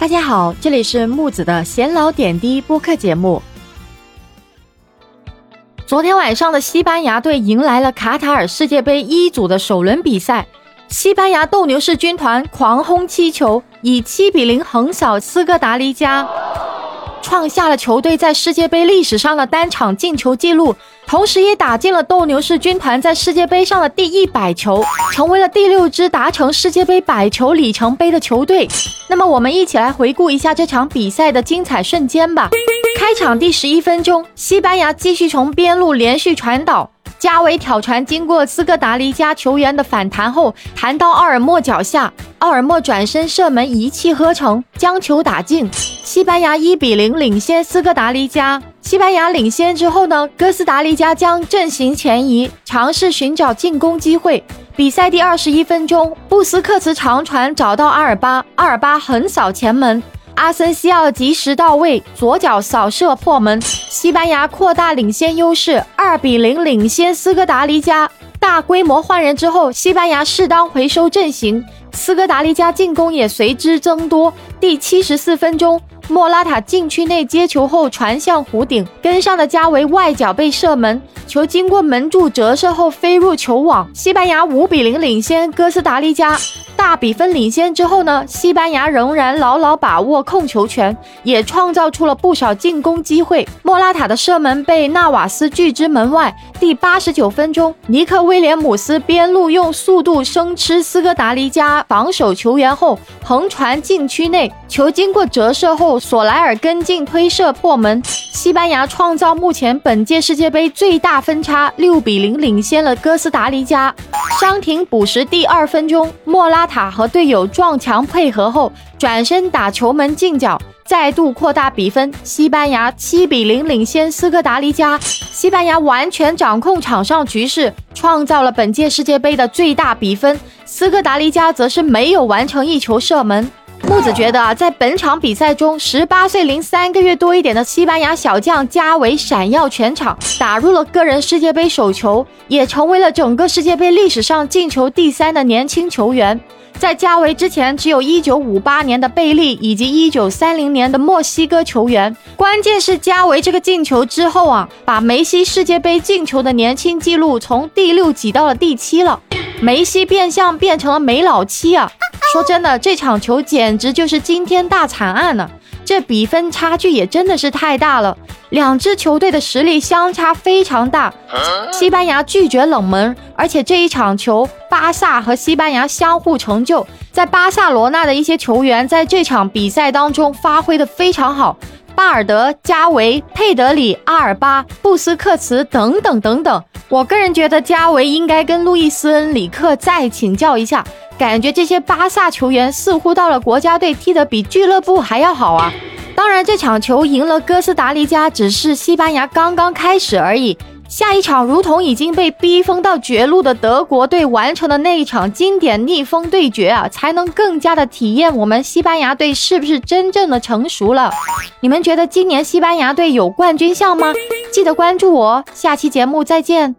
大家好，这里是木子的闲聊点滴播客节目。昨天晚上的西班牙队迎来了卡塔尔世界杯一组的首轮比赛，西班牙斗牛士军团狂轰七球，以七比零横扫斯哥达黎加。创下了球队在世界杯历史上的单场进球纪录，同时也打进了斗牛士军团在世界杯上的第一百球，成为了第六支达成世界杯百球里程碑的球队。那么，我们一起来回顾一下这场比赛的精彩瞬间吧。开场第十一分钟，西班牙继续从边路连续传导。加维挑传经过斯科达黎加球员的反弹后，弹到奥尔莫脚下，奥尔莫转身射门，一气呵成将球打进。西班牙一比零领先斯科达黎加。西班牙领先之后呢，哥斯达黎加将阵型前移，尝试寻找进攻机会。比赛第二十一分钟，布斯克茨长传找到阿尔巴，阿尔巴横扫前门。阿森西奥及时到位，左脚扫射破门，西班牙扩大领先优势，二比零领先斯科达黎加。大规模换人之后，西班牙适当回收阵型，斯科达黎加进攻也随之增多。第七十四分钟，莫拉塔禁区内接球后传向弧顶，跟上的加维外脚被射门，球经过门柱折射后飞入球网，西班牙五比零领先哥斯达黎加。大比分领先之后呢，西班牙仍然牢牢把握控球权，也创造出了不少进攻机会。莫拉塔的射门被纳瓦斯拒之门外。第八十九分钟，尼克威廉姆斯边路用速度生吃斯科达黎加防守球员后，横传禁区内，球经过折射后，索莱尔跟进推射破门。西班牙创造目前本届世界杯最大分差，六比零领先了哥斯达黎加。伤停补时第二分钟，莫拉塔和队友撞墙配合后，转身打球门近角，再度扩大比分。西班牙七比零领先斯科达黎加。西班牙完全掌控场上局势，创造了本届世界杯的最大比分。斯科达黎加则是没有完成一球射门。木子觉得啊，在本场比赛中，十八岁零三个月多一点的西班牙小将加维闪耀全场，打入了个人世界杯首球，也成为了整个世界杯历史上进球第三的年轻球员。在加维之前，只有一九五八年的贝利以及一九三零年的墨西哥球员。关键是加维这个进球之后啊，把梅西世界杯进球的年轻纪录从第六挤到了第七了。梅西变相变成了梅老七啊！说真的，这场球简直就是惊天大惨案呢！这比分差距也真的是太大了，两支球队的实力相差非常大。西班牙拒绝冷门，而且这一场球，巴萨和西班牙相互成就。在巴塞罗那的一些球员在这场比赛当中发挥的非常好，巴尔德、加维、佩德里、阿尔巴、布斯克茨等等等等。我个人觉得加维应该跟路易斯恩里克再请教一下。感觉这些巴萨球员似乎到了国家队踢得比俱乐部还要好啊！当然，这场球赢了哥斯达黎加只是西班牙刚刚开始而已。下一场，如同已经被逼疯到绝路的德国队完成的那一场经典逆风对决啊，才能更加的体验我们西班牙队是不是真正的成熟了。你们觉得今年西班牙队有冠军相吗？记得关注我，下期节目再见。